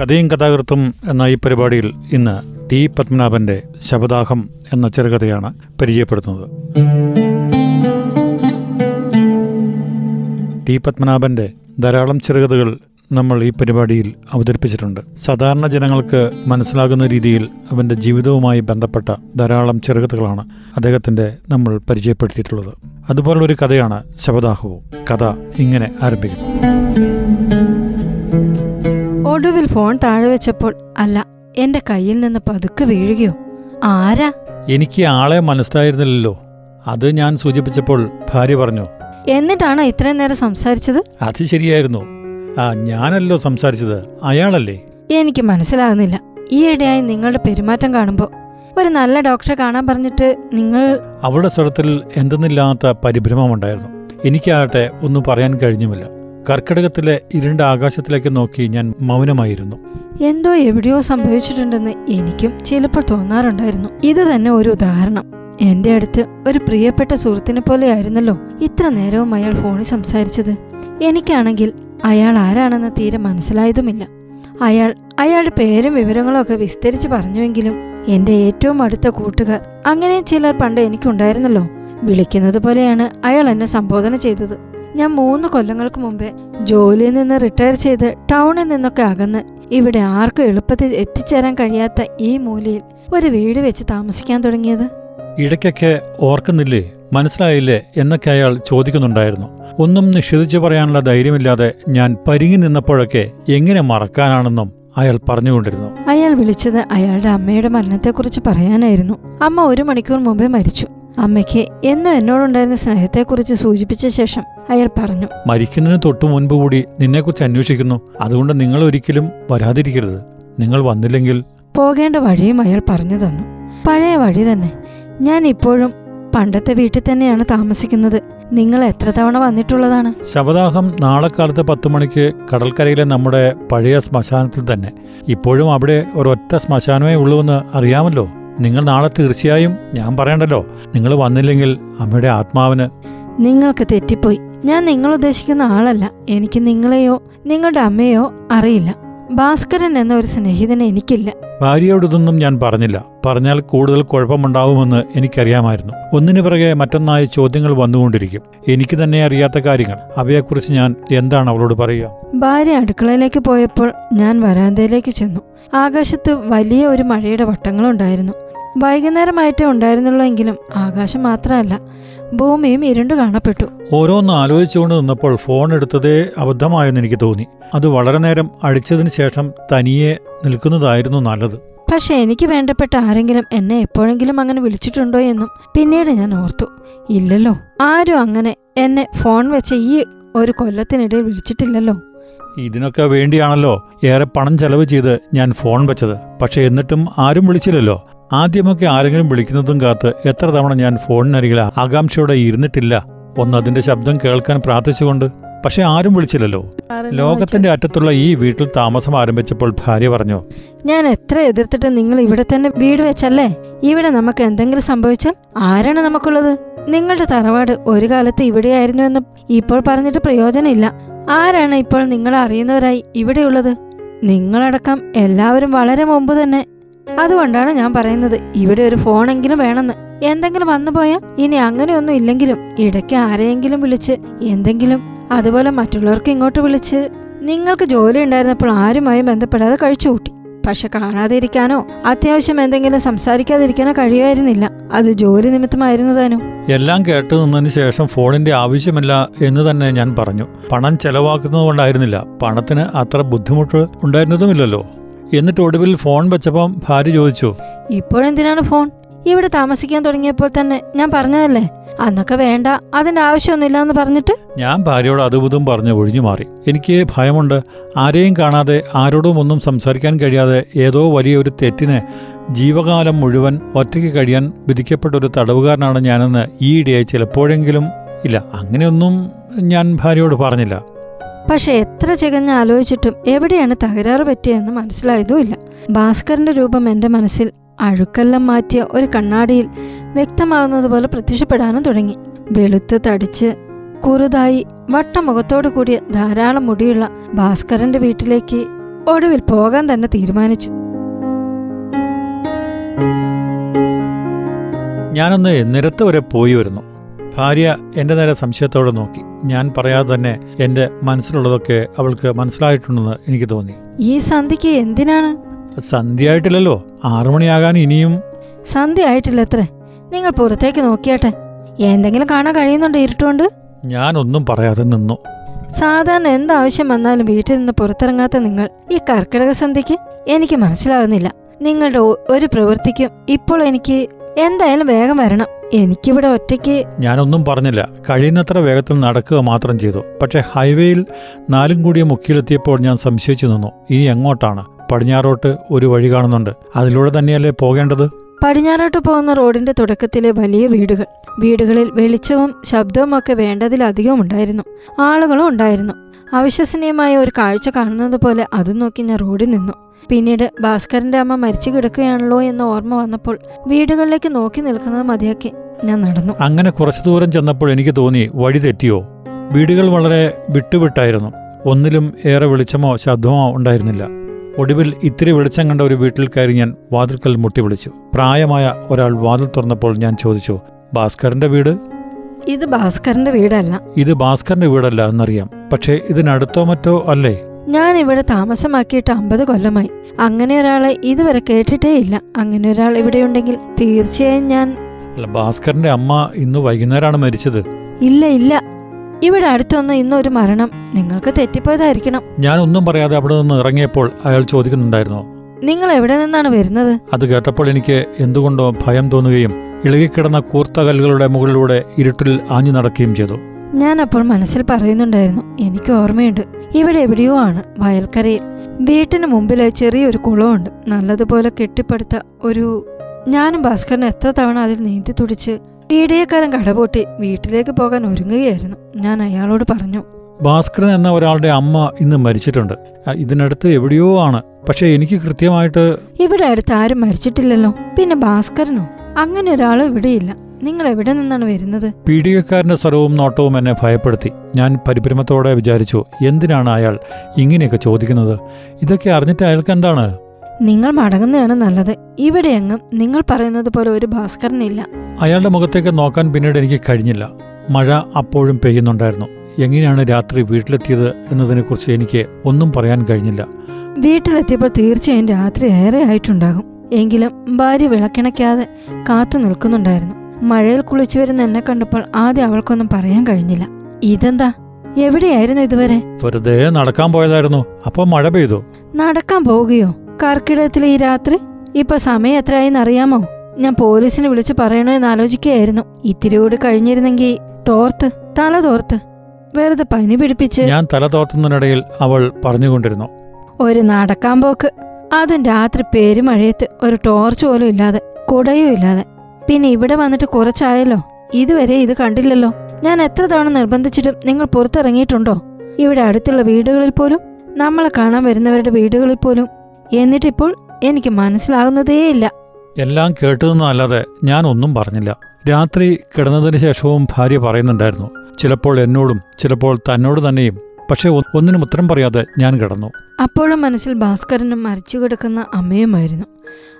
കഥയും കഥാകൃത്തും എന്ന ഈ പരിപാടിയിൽ ഇന്ന് ടി പത്മനാഭന്റെ ശബദാഹം എന്ന ചെറുകഥയാണ് പരിചയപ്പെടുത്തുന്നത്. ടി പത്മനാഭന്റെ ധാരാളം ചെറുകഥകൾ നമ്മൾ ഈ പരിപാടിയിൽ അവതരിപ്പിച്ചിട്ടുണ്ട്. സാധാരണ ജനങ്ങൾക്ക് മനസ്സിലാകുന്ന രീതിയിൽ അവന്റെ ജീവിതവുമായി ബന്ധപ്പെട്ട ധാരാളം ചെറുകഥകളാണ് അദ്ദേഹത്തിന്റെ നമ്മൾ പരിചയപ്പെടുത്തിയിട്ടുള്ളത്. അതുപോലുള്ള ഒരു കഥയാണ് ശബദാഹവും കഥ ഇങ്ങനെ ആരംഭിക്കുന്നു. ഒടുവിൽ ഫോൺ താഴെ വെച്ചപ്പോൾ അല്ല എന്റെ കയ്യിൽ നിന്ന് പതുക്കെ വീഴുകയോ? ആരാ? എനിക്ക് ആളെ മനസ്സിലായിരുന്നില്ലല്ലോ. അത് ഞാൻ സൂചിപ്പിച്ചപ്പോൾ ഭാര്യ പറഞ്ഞു എന്നിട്ടാണോ ഇത്രയും നേരം സംസാരിച്ചത്? അത് ശരിയായിരുന്നു. ആ ഞാനല്ലോ സംസാരിച്ചത്. അയാളല്ലേ? എനിക്ക് മനസ്സിലാകുന്നില്ല. ഈയിടെയായി നിങ്ങളുടെ പെരുമാറ്റം കാണുമ്പോൾ ഒരു നല്ല ഡോക്ടറെ കാണാൻ പറഞ്ഞിട്ട് നിങ്ങൾ അവളുടെ സ്വരത്തിൽ എന്തെന്നില്ലാത്ത പരിഭ്രമമുണ്ടായിരുന്നു. എനിക്കാകട്ടെ ഒന്നും പറയാൻ കഴിഞ്ഞുമില്ല. കർക്കിടകത്തിലെ ഇരുണ്ട ആകാശത്തിലേക്ക് നോക്കി ഞാൻ മൗനമായിരുന്നു. എന്തോ എവിടെയോ സംഭവിച്ചിട്ടുണ്ടെന്ന് എനിക്കും ചിലപ്പോൾ തോന്നാറുണ്ടായിരുന്നു. ഇത് തന്നെ ഒരു ഉദാഹരണം. എന്റെ അടുത്ത് ഒരു പ്രിയപ്പെട്ട സുഹൃത്തിനെ പോലെയായിരുന്നല്ലോ ഇത്ര നേരവും അയാൾ ഫോണിൽ സംസാരിച്ചത്. എനിക്കാണെങ്കിൽ അയാൾ ആരാണെന്ന് തീരെ മനസ്സിലായതുമില്ല. അയാൾ അയാളുടെ പേരും വിവരങ്ങളും ഒക്കെ വിസ്തരിച്ച് പറഞ്ഞുവെങ്കിലും എന്റെ ഏറ്റവും അടുത്ത കൂട്ടുകാർ അങ്ങനെ ചിലർ പണ്ട് എനിക്കുണ്ടായിരുന്നല്ലോ. വിളിക്കുന്നത് പോലെയാണ് അയാൾ എന്നെ സംബോധന ചെയ്തത്. ഞാൻ മൂന്ന് കൊല്ലങ്ങൾക്ക് മുമ്പേ ജോലിയിൽ നിന്ന് റിട്ടയർ ചെയ്ത് ടൗണിൽ നിന്നൊക്കെ അകന്ന് ഇവിടെ ആർക്കും എളുപ്പത്തിൽ എത്തിച്ചേരാൻ കഴിയാത്ത ഈ മൂലയിൽ ഒരു വീട് വെച്ച് താമസിക്കാൻ തുടങ്ങിയത്. ഇടയ്ക്കൊക്കെ ഓർക്കുന്നില്ലേ? മനസ്സിലായില്ലേ? എന്നൊക്കെ അയാൾ ചോദിക്കുന്നുണ്ടായിരുന്നു. ഒന്നും നിഷേധിച്ചു പറയാനുള്ള ധൈര്യമില്ലാതെ ഞാൻ പരിങ്ങി നിന്നപ്പോഴൊക്കെ എങ്ങനെ മറക്കാനാണെന്നും അയാൾ പറഞ്ഞുകൊണ്ടിരുന്നു. അയാൾ വിളിച്ചത് അയാളുടെ അമ്മയുടെ മരണത്തെക്കുറിച്ച് പറയാനായിരുന്നു. അമ്മ ഒരു മണിക്കൂർ മുമ്പേ മരിച്ചു. അമ്മയ്ക്ക് എന്നും എന്നോടുണ്ടായിരുന്ന സ്നേഹത്തെക്കുറിച്ച് സൂചിപ്പിച്ച ശേഷം അയാൾ പറഞ്ഞു മരിക്കുന്നതിന് തൊട്ടു മുൻപ് കൂടി നിന്നെക്കുറിച്ച് അന്വേഷിക്കുന്നു. അതുകൊണ്ട് നിങ്ങൾ ഒരിക്കലും വരാതിരിക്കരുത്. നിങ്ങൾ വന്നില്ലെങ്കിൽ പോകേണ്ട വഴിയും അയാൾ പറഞ്ഞു തന്നു. പഴയ വഴി തന്നെ. ഞാൻ ഇപ്പോഴും പണ്ടത്തെ വീട്ടിൽ തന്നെയാണ് താമസിക്കുന്നത്. നിങ്ങൾ എത്ര തവണ വന്നിട്ടുള്ളതാണ്? ശവദാഹം നാളെ കാലത്ത് പത്ത് മണിക്ക് കടൽക്കരയിലെ നമ്മുടെ പഴയ ശ്മശാനത്തിൽ തന്നെ. ഇപ്പോഴും അവിടെ ഒരൊറ്റ ശ്മശാനമേ ഉള്ളൂവെന്ന് അറിയാമല്ലോ. നിങ്ങൾ നാളെ തീർച്ചയായും ഞാൻ പറയണ്ടല്ലോ നിങ്ങൾ വന്നില്ലെങ്കിൽ അമ്മയുടെ ആത്മാവിന്. നിങ്ങൾക്ക് തെറ്റിപ്പോയി. ഞാൻ നിങ്ങൾ ഉദ്ദേശിക്കുന്ന ആളല്ല. എനിക്ക് നിങ്ങളെയോ നിങ്ങളുടെ അമ്മയോ അറിയില്ല. ഭാസ്കരൻ എന്ന ഒരു സ്നേഹിതനെ എനിക്കില്ല. ഭാര്യയോട് ഇതൊന്നും ഞാൻ പറഞ്ഞില്ല. പറഞ്ഞാൽ കൂടുതൽ കുഴപ്പമുണ്ടാവുമെന്ന് എനിക്കറിയാമായിരുന്നു. ഒന്നിനു പിറകെ മറ്റൊന്നായി ചോദ്യങ്ങൾ വന്നുകൊണ്ടിരിക്കും. എനിക്ക് തന്നെ അറിയാത്ത കാര്യങ്ങൾ. അവയെക്കുറിച്ച് ഞാൻ എന്താണ് അവളോട് പറയുക? ഭാര്യ അടുക്കളയിലേക്ക് പോയപ്പോൾ ഞാൻ വരാന്തയിലേക്ക് ചെന്നു. ആകാശത്ത് വലിയ ഒരു മഴയുടെ വട്ടങ്ങളുണ്ടായിരുന്നു. വൈകുന്നേരമായിട്ടേ ഉണ്ടായിരുന്നുള്ളൂ എങ്കിലും ആകാശം മാത്രമല്ല ഭൂമിയും ഇരുണ്ടു കാണപ്പെട്ടു. ഓരോന്ന് ആലോചിച്ചുകൊണ്ട് നിന്നപ്പോൾ ഫോൺ എടുത്തതേ അബദ്ധമായെന്ന് എനിക്ക് തോന്നി. അത് വളരെ നേരം അടിച്ചതിന് ശേഷം തനിയെ നിൽക്കുന്നതായിരുന്നു നല്ലത്. പക്ഷെ എനിക്ക് വേണ്ടപ്പെട്ട ആരെങ്കിലും എന്നെ എപ്പോഴെങ്കിലും അങ്ങനെ വിളിച്ചിട്ടുണ്ടോ എന്നും പിന്നീട് ഞാൻ ഓർത്തു. ഇല്ലല്ലോ ആരും അങ്ങനെ എന്നെ ഫോൺ വെച്ച ഈ ഒരു കൊല്ലത്തിനിടയിൽ വിളിച്ചിട്ടില്ലല്ലോ. ഇതിനൊക്കെ വേണ്ടിയാണല്ലോ ഏറെ പണം ചെലവ് ചെയ്ത് ഞാൻ ഫോൺ വെച്ചത്. പക്ഷെ എന്നിട്ടും ആരും വിളിച്ചില്ലല്ലോ. ആദ്യമൊക്കെ ആരെങ്കിലും വിളിക്കുന്നതും കാത്ത് എത്ര തവണ ഞാൻ ഫോണിനരികിൽ ആകാംക്ഷയോടെ ഇരുന്നിട്ടില്ല. ഒന്ന് അതിന്റെ ശബ്ദം കേൾക്കാൻ പ്രാർത്ഥിച്ചുകൊണ്ട് പക്ഷെ ആരും വിളിച്ചില്ലല്ലോ. ലോകത്തിന്റെ അറ്റത്തുള്ള ഈ വീട്ടിൽ താമസം ആരംഭിച്ചപ്പോൾ ഭാര്യ പറഞ്ഞു ഞാൻ എത്ര എതിർത്തിട്ട് നിങ്ങൾ ഇവിടെ തന്നെ വീട് വെച്ചല്ലേ? ഇവിടെ നമുക്ക് എന്തെങ്കിലും സംഭവിച്ചാൽ ആരാണ് നമുക്കുള്ളത്? നിങ്ങളുടെ തറവാട് ഒരു കാലത്ത് ഇവിടെയായിരുന്നു എന്ന് ഇപ്പോൾ പറഞ്ഞിട്ട് പ്രയോജനമില്ല. ആരാണ് ഇപ്പോൾ നിങ്ങൾ അറിയുന്നവരായി ഇവിടെയുള്ളത്? നിങ്ങളടക്കം എല്ലാവരും വളരെ മുമ്പ് തന്നെ അതുകൊണ്ടാണ് ഞാൻ പറയുന്നത് ഇവിടെ ഒരു ഫോണെങ്കിലും വേണമെന്ന്. എന്തെങ്കിലും വന്നു പോയാൽ ഇനി അങ്ങനെയൊന്നും ഇല്ലെങ്കിലും ഇടയ്ക്ക് ആരെയെങ്കിലും വിളിച്ച് എന്തെങ്കിലും അതുപോലെ മറ്റുള്ളവർക്ക് ഇങ്ങോട്ട് വിളിച്ച്. നിങ്ങൾക്ക് ജോലി ഉണ്ടായിരുന്നപ്പോൾ ആരുമായും ബന്ധപ്പെടാതെ കഴിച്ചുകൂട്ടി പക്ഷെ കാണാതെ ഇരിക്കാനോ അത്യാവശ്യം എന്തെങ്കിലും സംസാരിക്കാതിരിക്കാനോ കഴിയുമായിരുന്നില്ല. അത് ജോലി നിമിത്തമായിരുന്നതാനും എല്ലാം കേട്ടു നിന്നതിന് ശേഷം ഫോണിന്റെ ആവശ്യമല്ല എന്ന് തന്നെ ഞാൻ പറഞ്ഞു. പണം ചെലവാക്കുന്നത് കൊണ്ടായിരുന്നില്ല പണത്തിന് അത്ര ബുദ്ധിമുട്ട് ഉണ്ടായിരുന്നതുമില്ലല്ലോ. എന്നിട്ട് ഒടുവിൽ ഫോൺ വെച്ചപ്പം ഭാര്യ ചോദിച്ചു ഇപ്പോഴെന്തിനാണ് ഫോൺ? ഇവിടെ താമസിക്കാൻ തുടങ്ങിയപ്പോൾ തന്നെ ഞാൻ പറഞ്ഞതല്ലേ? അന്നൊക്കെ വേണ്ട അതിന്റെ ആവശ്യമൊന്നുമില്ല എന്ന് പറഞ്ഞിട്ട്? ഞാൻ ഭാര്യയോട് അതും പറഞ്ഞ് ഒഴിഞ്ഞു മാറി. എനിക്ക് ഭയമുണ്ട്. ആരെയും കാണാതെ ആരോടും ഒന്നും സംസാരിക്കാൻ കഴിയാതെ ഏതോ വലിയൊരു തെറ്റിന് ജീവകാലം മുഴുവൻ ഒറ്റയ്ക്ക് കഴിയാൻ വിധിക്കപ്പെട്ട ഒരു തടവുകാരനാണ് ഞാനെന്ന് ഈയിടെയായി ചിലപ്പോഴെങ്കിലും ഇല്ല. അങ്ങനെയൊന്നും ഞാൻ ഭാര്യയോട് പറഞ്ഞില്ല. പക്ഷെ എത്ര ചികഞ്ഞ് ആലോചിച്ചിട്ടും എവിടെയാണ് തകരാറ് പറ്റിയതെന്ന് മനസ്സിലായതുമില്ല. ഭാസ്കറിന്റെ രൂപം എന്റെ മനസ്സിൽ അഴുക്കെല്ലാം മാറ്റിയ ഒരു കണ്ണാടിയിൽ വ്യക്തമാകുന്നത് പോലെ പ്രത്യക്ഷപ്പെടാനും തുടങ്ങി. വെളുത്ത് തടിച്ച് കുറുതായി വട്ടമുഖത്തോടു കൂടിയ ധാരാളം മുടിയുള്ള ഭാസ്കരന്റെ വീട്ടിലേക്ക് ഒടുവിൽ പോകാൻ തന്നെ തീരുമാനിച്ചു. ഞാനന്ന് നിരത്ത് വരെ പോയി വരുന്നു. ഭാര്യ എന്റെ നേരെ സംശയത്തോടെ നോക്കി. ഞാൻ പറയാതെ തന്നെ എന്റെ മനസ്സിലുള്ളതൊക്കെ അവൾക്ക് മനസ്സിലായിട്ടുണ്ടെന്ന് എനിക്ക് തോന്നി. ഈ സന്ധ്യക്ക് എന്തിനാണ്? സന്ധ്യ ആയിട്ടില്ലല്ലോ ആറുമണിയാകാൻ ഇനിയും. സന്ധ്യ ആയിട്ടില്ല അത്രേ നിങ്ങൾ പുറത്തേക്ക് നോക്കിയാട്ടെ. എന്തെങ്കിലും കാണാൻ കഴിയുന്നുണ്ടോ ഇരുട്ടുകൊണ്ട്? ഒന്നും പറയാതെ നിന്നു. സാധാരണ എന്താവശ്യം വന്നാലും വീട്ടിൽ നിന്ന് പുറത്തിറങ്ങാത്ത നിങ്ങൾ ഈ കർക്കിടക സന്ധ്യയ്ക്ക് എനിക്ക് മനസ്സിലാകുന്നില്ല. നിങ്ങളുടെ ഒരു പ്രവൃത്തിക്കും ഇപ്പോൾ എനിക്ക് എന്തായാലും വേഗം വരണം. എനിക്കിവിടെ ഒറ്റയ്ക്ക് ഞാനൊന്നും പറഞ്ഞില്ല. കഴിയുന്നത്ര വേഗത്തിൽ നടക്കുക മാത്രം ചെയ്തു. പക്ഷെ ഹൈവേയിൽ നാലും കൂടിയ മുക്കിയിലെത്തിയപ്പോൾ ഞാൻ സംശയിച്ചു നിന്നു. ഇനി എങ്ങോട്ടാണ്? പടിഞ്ഞാറോട്ട് ഒരു വഴി കാണുന്നുണ്ട്. അതിലൂടെ തന്നെയല്ലേ പോകേണ്ടത്? പടിഞ്ഞാറോട്ട് പോകുന്ന റോഡിന്റെ തുടക്കത്തിലെ വലിയ വീടുകൾ. വീടുകളിൽ വെളിച്ചവും ശബ്ദവും ഒക്കെ വേണ്ടതിലധികം ഉണ്ടായിരുന്നു. ആളുകളും ഉണ്ടായിരുന്നു. അവിശ്വസനീയമായ ഒരു കാഴ്ച കാണുന്നത് പോലെ അതും നോക്കി ഞാൻ റോഡിൽ നിന്നു. പിന്നീട് ഭാസ്കരന്റെ അമ്മ മരിച്ചു കിടക്കുകയാണല്ലോ എന്ന ഓർമ്മ വന്നപ്പോൾ വീടുകളിലേക്ക് നോക്കി നിൽക്കുന്നത് മതിയാക്കി ഞാൻ നടന്നു. അങ്ങനെ കുറച്ചു ദൂരം ചെന്നപ്പോൾ എനിക്ക് തോന്നി വഴി തെറ്റിയോ? വീടുകൾ വളരെ വിട്ടുവിട്ടായിരുന്നു. ഒന്നിലും ഏറെ വെളിച്ചമോ ശബ്ദമോ ഉണ്ടായിരുന്നില്ല. ഒടുവിൽ ഇത്തിരി വെളിച്ചം കണ്ട ഒരു വീട്ടിൽ കയറി ഞാൻ വാതിൽക്കൽ മുട്ടി വിളിച്ചു. പ്രായമായ ഒരാൾ വാതിൽ തുറന്നപ്പോൾ ഞാൻ ചോദിച്ചു ഭാസ്കറിന്റെ വീട്? ഇത് ഭാസ്കറിന്റെ വീടല്ല. ഇത് ഭാസ്കറിന്റെ വീടല്ല എന്നറിയാം. പക്ഷേ ഇതിനടുത്തോ മറ്റോ അല്ലേ? ഞാൻ ഇവിടെ താമസമാക്കിയിട്ട് അമ്പത് കൊല്ലമായി. അങ്ങനെ ഒരാളെ ഇതുവരെ കേട്ടിട്ടേ ഇല്ല. അങ്ങനെ ഒരാൾ ഇവിടെ ഉണ്ടെങ്കിൽ തീർച്ചയായും ഞാൻ അല്ല ഭാസ്കറിന്റെ അമ്മ ഇന്ന് വൈകുന്നേരമാണ് മരിച്ചത്. ഇല്ല ഇല്ല. ഇവിടെ അടുത്തൊന്നും ഇന്നൊരു മരണം. നിങ്ങൾക്ക് തെറ്റിപ്പോയതായിരിക്കണം. ഞാൻ ഒന്നും പറയാതെ അവിടെ നിന്ന് ഇറങ്ങിയപ്പോൾ അയാൾ ചോദിക്കുന്നുണ്ടായിരുന്നു. നിങ്ങൾ എവിടെ നിന്നാണ് വരുന്നത്? അത് കേട്ടപ്പോൾ എനിക്ക് എന്തുകൊണ്ടോ ഭയം തോന്നുകയും ഇളകിക്കിടന്ന കൂർത്ത കല്ലുകളുടെ മുകളിലൂടെ ഇരുട്ടിൽ ആഞ്ഞു നടക്കുകയും ചെയ്തു. ഞാൻ അപ്പോൾ മനസ്സിൽ പറയുന്നുണ്ടായിരുന്നു എനിക്ക് ഓർമ്മയുണ്ട്. ഇവിടെ എവിടെയോ ആണ് വയൽക്കരയിൽ. വീട്ടിന് മുമ്പിൽ ചെറിയൊരു കുളമുണ്ട്. നല്ലതുപോലെ കെട്ടിപ്പടുത്ത ഒരു ഞാനും ഭാസ്കരൻ എത്ര തവണ അതിൽ നീന്തി തുടിച്ച് വീടിയേക്കാലം കടപൂട്ടി വീട്ടിലേക്ക് പോകാൻ ഒരുങ്ങുകയായിരുന്നു. ഞാൻ അയാളോട് പറഞ്ഞു ഭാസ്കരൻ എന്ന ഒരാളുടെ അമ്മ ഇന്ന് മരിച്ചിട്ടുണ്ട്. ഇതിനടുത്ത് എവിടെയോ ആണ്. പക്ഷേ എനിക്ക് കൃത്യമായിട്ട് ഇവിടെ അടുത്ത് ആരും മരിച്ചിട്ടില്ലല്ലോ. പിന്നെ ഭാസ്കരനോ? അങ്ങനെ ഒരാളും ഇവിടെയില്ല. നിങ്ങൾ എവിടെ നിന്നാണ് വരുന്നത്? പീഡികക്കാരന്റെ സ്വരവും നോട്ടവും എന്നെ ഭയപ്പെടുത്തി. ഞാൻ പരിഭ്രമത്തോടെ വിചാരിച്ചു എന്തിനാണ് അയാൾ ഇങ്ങനെയൊക്കെ ചോദിക്കുന്നത്? ഇതൊക്കെ അറിഞ്ഞിട്ട് അയാൾക്ക് എന്താണ്? നിങ്ങൾ മടങ്ങുന്നതാണ് നല്ലത്. ഇവിടെ എങ്ങും നിങ്ങൾ പറയുന്നത് പോലെ ഒരു ഭാസ്കരനില്ല. അയാളുടെ മുഖത്തേക്ക് നോക്കാൻ പിന്നീട് എനിക്ക് കഴിഞ്ഞില്ല. മഴ അപ്പോഴും പെയ്യുന്നുണ്ടായിരുന്നു. എങ്ങനെയാണ് രാത്രി വീട്ടിലെത്തിയത് എന്നതിനെക്കുറിച്ച് എനിക്ക് ഒന്നും പറയാൻ കഴിഞ്ഞില്ല. വീട്ടിലെത്തിയപ്പോൾ തീർച്ചയായും രാത്രി ഏറെ ആയിട്ടുണ്ടാകും. എങ്കിലും ഭാര്യ വിളക്കിണയ്ക്കാതെ കാത്തു നിൽക്കുന്നുണ്ടായിരുന്നു. മഴയിൽ കുളിച്ചു വരുന്ന എന്നെ കണ്ടപ്പോൾ ആദ്യം അവൾക്കൊന്നും പറയാൻ കഴിഞ്ഞില്ല. ഇതെന്താ? എവിടെയായിരുന്നു ഇതുവരെ? വെറുതെ നടക്കാൻ പോയതായിരുന്നു. അപ്പൊ മഴ പെയ്തു. നടക്കാൻ പോവുകയോ? കർക്കിടകത്തിലെ ഈ രാത്രി? ഇപ്പൊ സമയം എത്രയായിന്ന് അറിയാമോ? ഞാൻ പോലീസിനെ വിളിച്ച് പറയണോ എന്ന് ആലോചിക്കുകയായിരുന്നു. ഇത്തിരി കൂടി കഴിഞ്ഞിരുന്നെങ്കിൽ തോർത്ത് തല തോർത്ത് വെറുതെ പനി പിടിപ്പിച്ച്. ഞാൻ തല തോർത്തുന്നതിനിടയിൽ അവൾ പറഞ്ഞുകൊണ്ടിരുന്നു. ഒരു നടക്കാൻ പോക്ക്. അതും രാത്രി പെരുമഴയത്ത് ഒരു ടോർച്ച് പോലും ഇല്ലാതെ കുടയും ഇല്ലാതെ. പിന്നെ ഇവിടെ വന്നിട്ട് കുറച്ചായല്ലോ? ഇതുവരെ ഇത് കണ്ടില്ലല്ലോ. ഞാൻ എത്ര തവണ നിർബന്ധിച്ചിട്ടും നിങ്ങൾ പുറത്തിറങ്ങിയിട്ടുണ്ടോ? ഇവിടെ അടുത്തുള്ള വീടുകളിൽ പോലും നമ്മളെ കാണാൻ വരുന്നവരുടെ വീടുകളിൽ പോലും എന്നിട്ടിപ്പോൾ എനിക്ക് മനസ്സിലാകുന്നതേയില്ല എല്ലാം കേട്ടതെന്നല്ലാതെ ഞാൻ ഒന്നും പറഞ്ഞില്ല. രാത്രി കിടന്നതിന് ശേഷവും ഭാര്യ പറയുന്നുണ്ടായിരുന്നു. ചിലപ്പോൾ എന്നോടും ചിലപ്പോൾ തന്നോട് തന്നെയും. പക്ഷെ ഒന്നിനും ഉത്തരം പറയാതെ ഞാൻ കിടന്നു. അപ്പോഴും മനസ്സിൽ ഭാസ്കരനും മരിച്ചു കിടക്കുന്ന അമ്മയുമായിരുന്നു.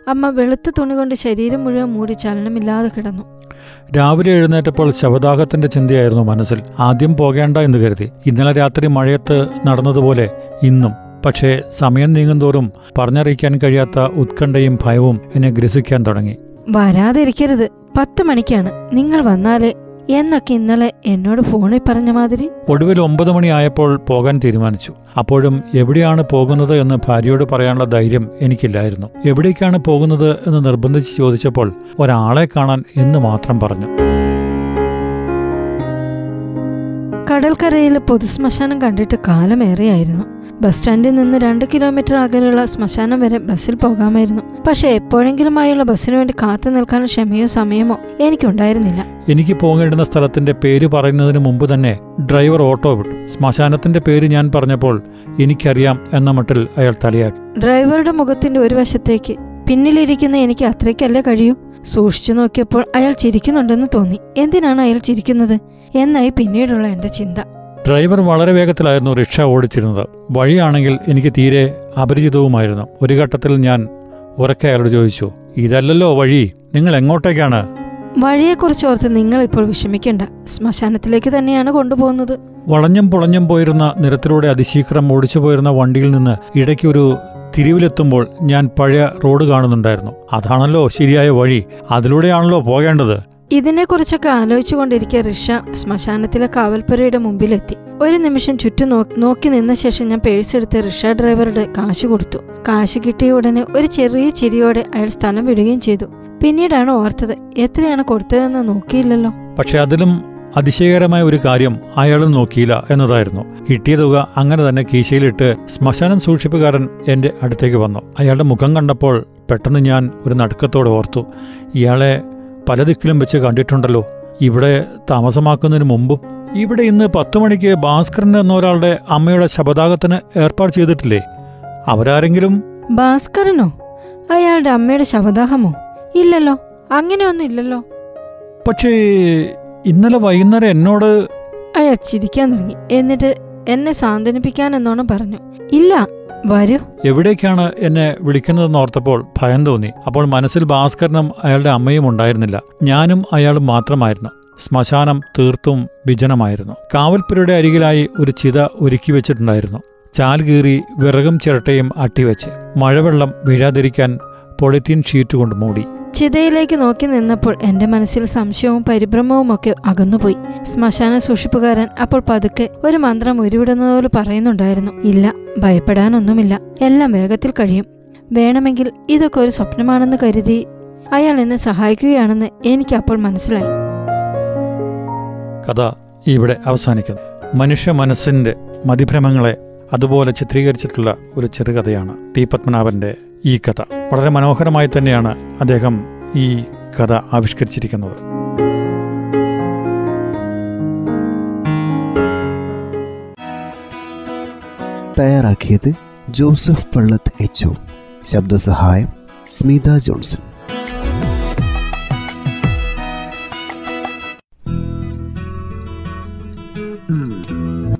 അമ്മ വെളുത്ത തുണി കൊണ്ട് ശരീരം മുഴുവൻ മൂടി ചലനമില്ലാതെ കിടന്നു. രാവിലെ എഴുന്നേറ്റപ്പോൾ ശവദാഹത്തിന്റെ ചിന്തയായിരുന്നു മനസ്സിൽ. ആദ്യം പോകേണ്ട എന്ന് കരുതി. ഇന്നലെ രാത്രി മഴയത്ത് നടന്നതുപോലെ ഇന്നും പക്ഷേ സമയം നീങ്ങുന്തോറും പറഞ്ഞറിയിക്കാൻ കഴിയാത്ത ഉത്കണ്ഠയും ഭയവും എന്നെ ഗ്രസിക്കാൻ തുടങ്ങി. വരാതിരിക്കരുത്. പത്ത് മണിക്കാണ്. നിങ്ങൾ വന്നാലേ എന്നൊക്കെ ഇന്നലെ എന്നോട് ഫോണിൽ പറഞ്ഞ മാതിരി. ഒടുവിൽ ഒമ്പത് മണിയായപ്പോൾ പോകാൻ തീരുമാനിച്ചു. അപ്പോഴും എവിടെയാണ് പോകുന്നത് എന്ന് ഭാര്യയോട് പറയാനുള്ള ധൈര്യം എനിക്കില്ലായിരുന്നു. എവിടേക്കാണ് പോകുന്നത് എന്ന് നിർബന്ധിച്ച് ചോദിച്ചപ്പോൾ ഒരാളെ കാണാൻ എന്ന് മാത്രം പറഞ്ഞു. കടൽക്കരയിൽ പൊതുശ്മശാനം കണ്ടിട്ട് കാലമേറെയായിരുന്നു. ബസ് സ്റ്റാൻഡിൽ നിന്ന് രണ്ട് കിലോമീറ്റർ അകലെയുള്ള ശ്മശാനം വരെ ബസ്സിൽ പോകാമായിരുന്നു. പക്ഷെ എപ്പോഴെങ്കിലുമായുള്ള ബസ്സിനു വേണ്ടി കാത്തു നിൽക്കാൻ ക്ഷമയോ സമയമോ എനിക്കുണ്ടായിരുന്നില്ല. എനിക്ക് പോകേണ്ടുന്ന സ്ഥലത്തിന്റെ പേര് പറയുന്നതിന് മുമ്പ് തന്നെ ഡ്രൈവർ ഓട്ടോ വിട്ടു. ശ്മശാനത്തിന്റെ പേര് ഞാൻ പറഞ്ഞപ്പോൾ എനിക്കറിയാം എന്ന മട്ടിൽ അയാൾ തലയാട്ടി. ഡ്രൈവറുടെ മുഖത്തിന്റെ ഒരു വശത്തേക്ക് പിന്നിലിരിക്കുന്ന എനിക്ക് അത്രയ്ക്കല്ല കഴിയൂ? സൂക്ഷിച്ചു നോക്കിയപ്പോൾ അയാൾ ചിരിക്കുന്നുണ്ടെന്ന് തോന്നി. എന്തിനാണ് അയാൾ ചിരിക്കുന്നത്? എന്നായി പിന്നീടുള്ള എന്റെ ചിന്ത. ഡ്രൈവർ വളരെ വേഗത്തിലായിരുന്നു റിക്ഷ ഓടിച്ചിരുന്നത്. വഴിയാണെങ്കിൽ എനിക്ക് തീരെ അപരിചിതവുമായിരുന്നു. ഒരു ഘട്ടത്തിൽ ഞാൻ ഉറക്കെ അയാളോട് ചോദിച്ചു ഇതല്ലല്ലോ വഴി? നിങ്ങൾ എങ്ങോട്ടേക്കാണ്? വഴിയെക്കുറിച്ച് ഓർത്ത് നിങ്ങൾ ഇപ്പോൾ വിഷമിക്കണ്ട. ശ്മശാനത്തിലേക്ക് തന്നെയാണ് കൊണ്ടുപോകുന്നത്. വളഞ്ഞും പുളഞ്ഞും പോയിരുന്ന നിരത്തിലൂടെ അതിശീഘ്രം ഓടിച്ചു പോയിരുന്ന വണ്ടിയിൽ നിന്ന് ഇടയ്ക്ക് ഒരു തിരിവിലെത്തുമ്പോൾ ഞാൻ പഴയ റോഡ് കാണുന്നുണ്ടായിരുന്നു. അതാണല്ലോ ശരിയായ വഴി. അതിലൂടെയാണല്ലോ പോകേണ്ടത്. ഇതിനെക്കുറിച്ചൊക്കെ ആലോചിച്ചുകൊണ്ടിരിക്കെ ഋഷ ശ്മശാനത്തിലെ കാവൽപ്പുരയുടെ മുമ്പിലെത്തി. ഒരു നിമിഷം ചുറ്റും നോക്കി നിന്ന ശേഷം ഞാൻ പേഴ്സ് എടുത്ത് ഋഷ ഡ്രൈവറുടെ കാശ് കൊടുത്തു. കാശ് കിട്ടിയ ഉടനെ ഒരു ചെറിയ ചിരിയോടെ അയാൾ സ്ഥലം വിടുകയും ചെയ്തു. പിന്നീടാണ് ഓർത്തത് എത്രയാണ് കൊടുത്തതെന്ന് നോക്കിയില്ലല്ലോ. പക്ഷെ അതിലും അതിശയകരമായ ഒരു കാര്യം അയാളും നോക്കിയില്ല എന്നതായിരുന്നു. കിട്ടിയ തുക അങ്ങനെ തന്നെ കീശയിലിട്ട് ശ്മശാനം സൂക്ഷിപ്പുകാരൻ എന്റെ അടുത്തേക്ക് വന്നു. അയാളുടെ മുഖം കണ്ടപ്പോൾ പെട്ടെന്ന് ഞാൻ ഒരു നടുക്കത്തോടെ ഓർത്തു. ഇയാളെ പല ദിക്കിലും വെച്ച് കണ്ടിട്ടുണ്ടല്ലോ. ഇവിടെ താമസമാക്കുന്നതിന് മുമ്പും ഇവിടെ ഇന്ന് പത്ത് മണിക്ക് ഭാസ്കരൻ എന്നൊരാളുടെ അമ്മയുടെ ശബദാഗത്തിന് ഏർപ്പാട് ചെയ്തിട്ടില്ലേ? അവരാരെങ്കിലും? ഭാസ്കരനോ? അയാളുടെ അമ്മയുടെ ശബദാഹമോ ഇല്ലല്ലോ. അങ്ങനെയൊന്നും ഇല്ലല്ലോ. പക്ഷേ ഇന്നലെ വൈകുന്നേരം എന്നോട് അയാൾ ചിരിക്കാൻ തുടങ്ങി. എന്നിട്ട് എന്നെ സാന്ത്വനിപ്പിക്കാൻ എന്നോണം പറഞ്ഞു. ഇല്ല വരൂ. എവിടേക്കാണ് എന്നെ വിളിക്കുന്നതെന്ന് ഓർത്തപ്പോൾ ഭയം തോന്നി. അപ്പോൾ മനസ്സിൽ ഭാസ്കരനും അയാളുടെ അമ്മയും ഉണ്ടായിരുന്നില്ല. ഞാനും അയാളും മാത്രമായിരുന്നു. ശ്മശാനം തീർത്തും വിജനമായിരുന്നു. കാവൽപ്പുരയുടെ അരികിലായി ഒരു ചിത ഒരുക്കി വെച്ചിട്ടുണ്ടായിരുന്നു. ചാൽ കീറി വിറകും ചിരട്ടയും അട്ടിവെച്ച് മഴവെള്ളം വീഴാതിരിക്കാൻ പൊളിത്തീൻ ഷീറ്റ് കൊണ്ട് മൂടി. ചിതയിലേക്ക് നോക്കി നിന്നപ്പോൾ എന്റെ മനസ്സിൽ സംശയവും പരിഭ്രമവും ഒക്കെ അകന്നുപോയി. ശ്മശാന സൂക്ഷിപ്പുകാരൻ അപ്പോൾ പതുക്കെ ഒരു മന്ത്രം ഉരുവിടുന്നത് പോലെ പറയുന്നുണ്ടായിരുന്നു. ഇല്ല ഭയപ്പെടാനൊന്നുമില്ല. എല്ലാം വേഗത്തിൽ കഴിയും. വേണമെങ്കിൽ ഇതൊക്കെ ഒരു സ്വപ്നമാണെന്ന് കരുതി അയാൾ എന്നെ സഹായിക്കുകയാണെന്ന് എനിക്ക് അപ്പോൾ മനസ്സിലായി. കഥ ഇവിടെ അവസാനിക്കുന്നു. മനുഷ്യ മനസ്സിന്റെ മതിഭ്രമങ്ങളെ അതുപോലെ ചിത്രീകരിച്ചിട്ടുള്ള ഒരു ചെറുകഥയാണ് ടി പത്മനാഭന്റെ ഈ കഥ. വളരെ മനോഹരമായി തന്നെയാണ് അദ്ദേഹം ഈ കഥ ആവിഷ്കരിച്ചിരിക്കുന്നത്. തയ്യാറാക്കിയത് ജോസഫ് പള്ളത്ത് എച്ച് ശബ്ദസഹായം സ്മിത ജോൺസൺ.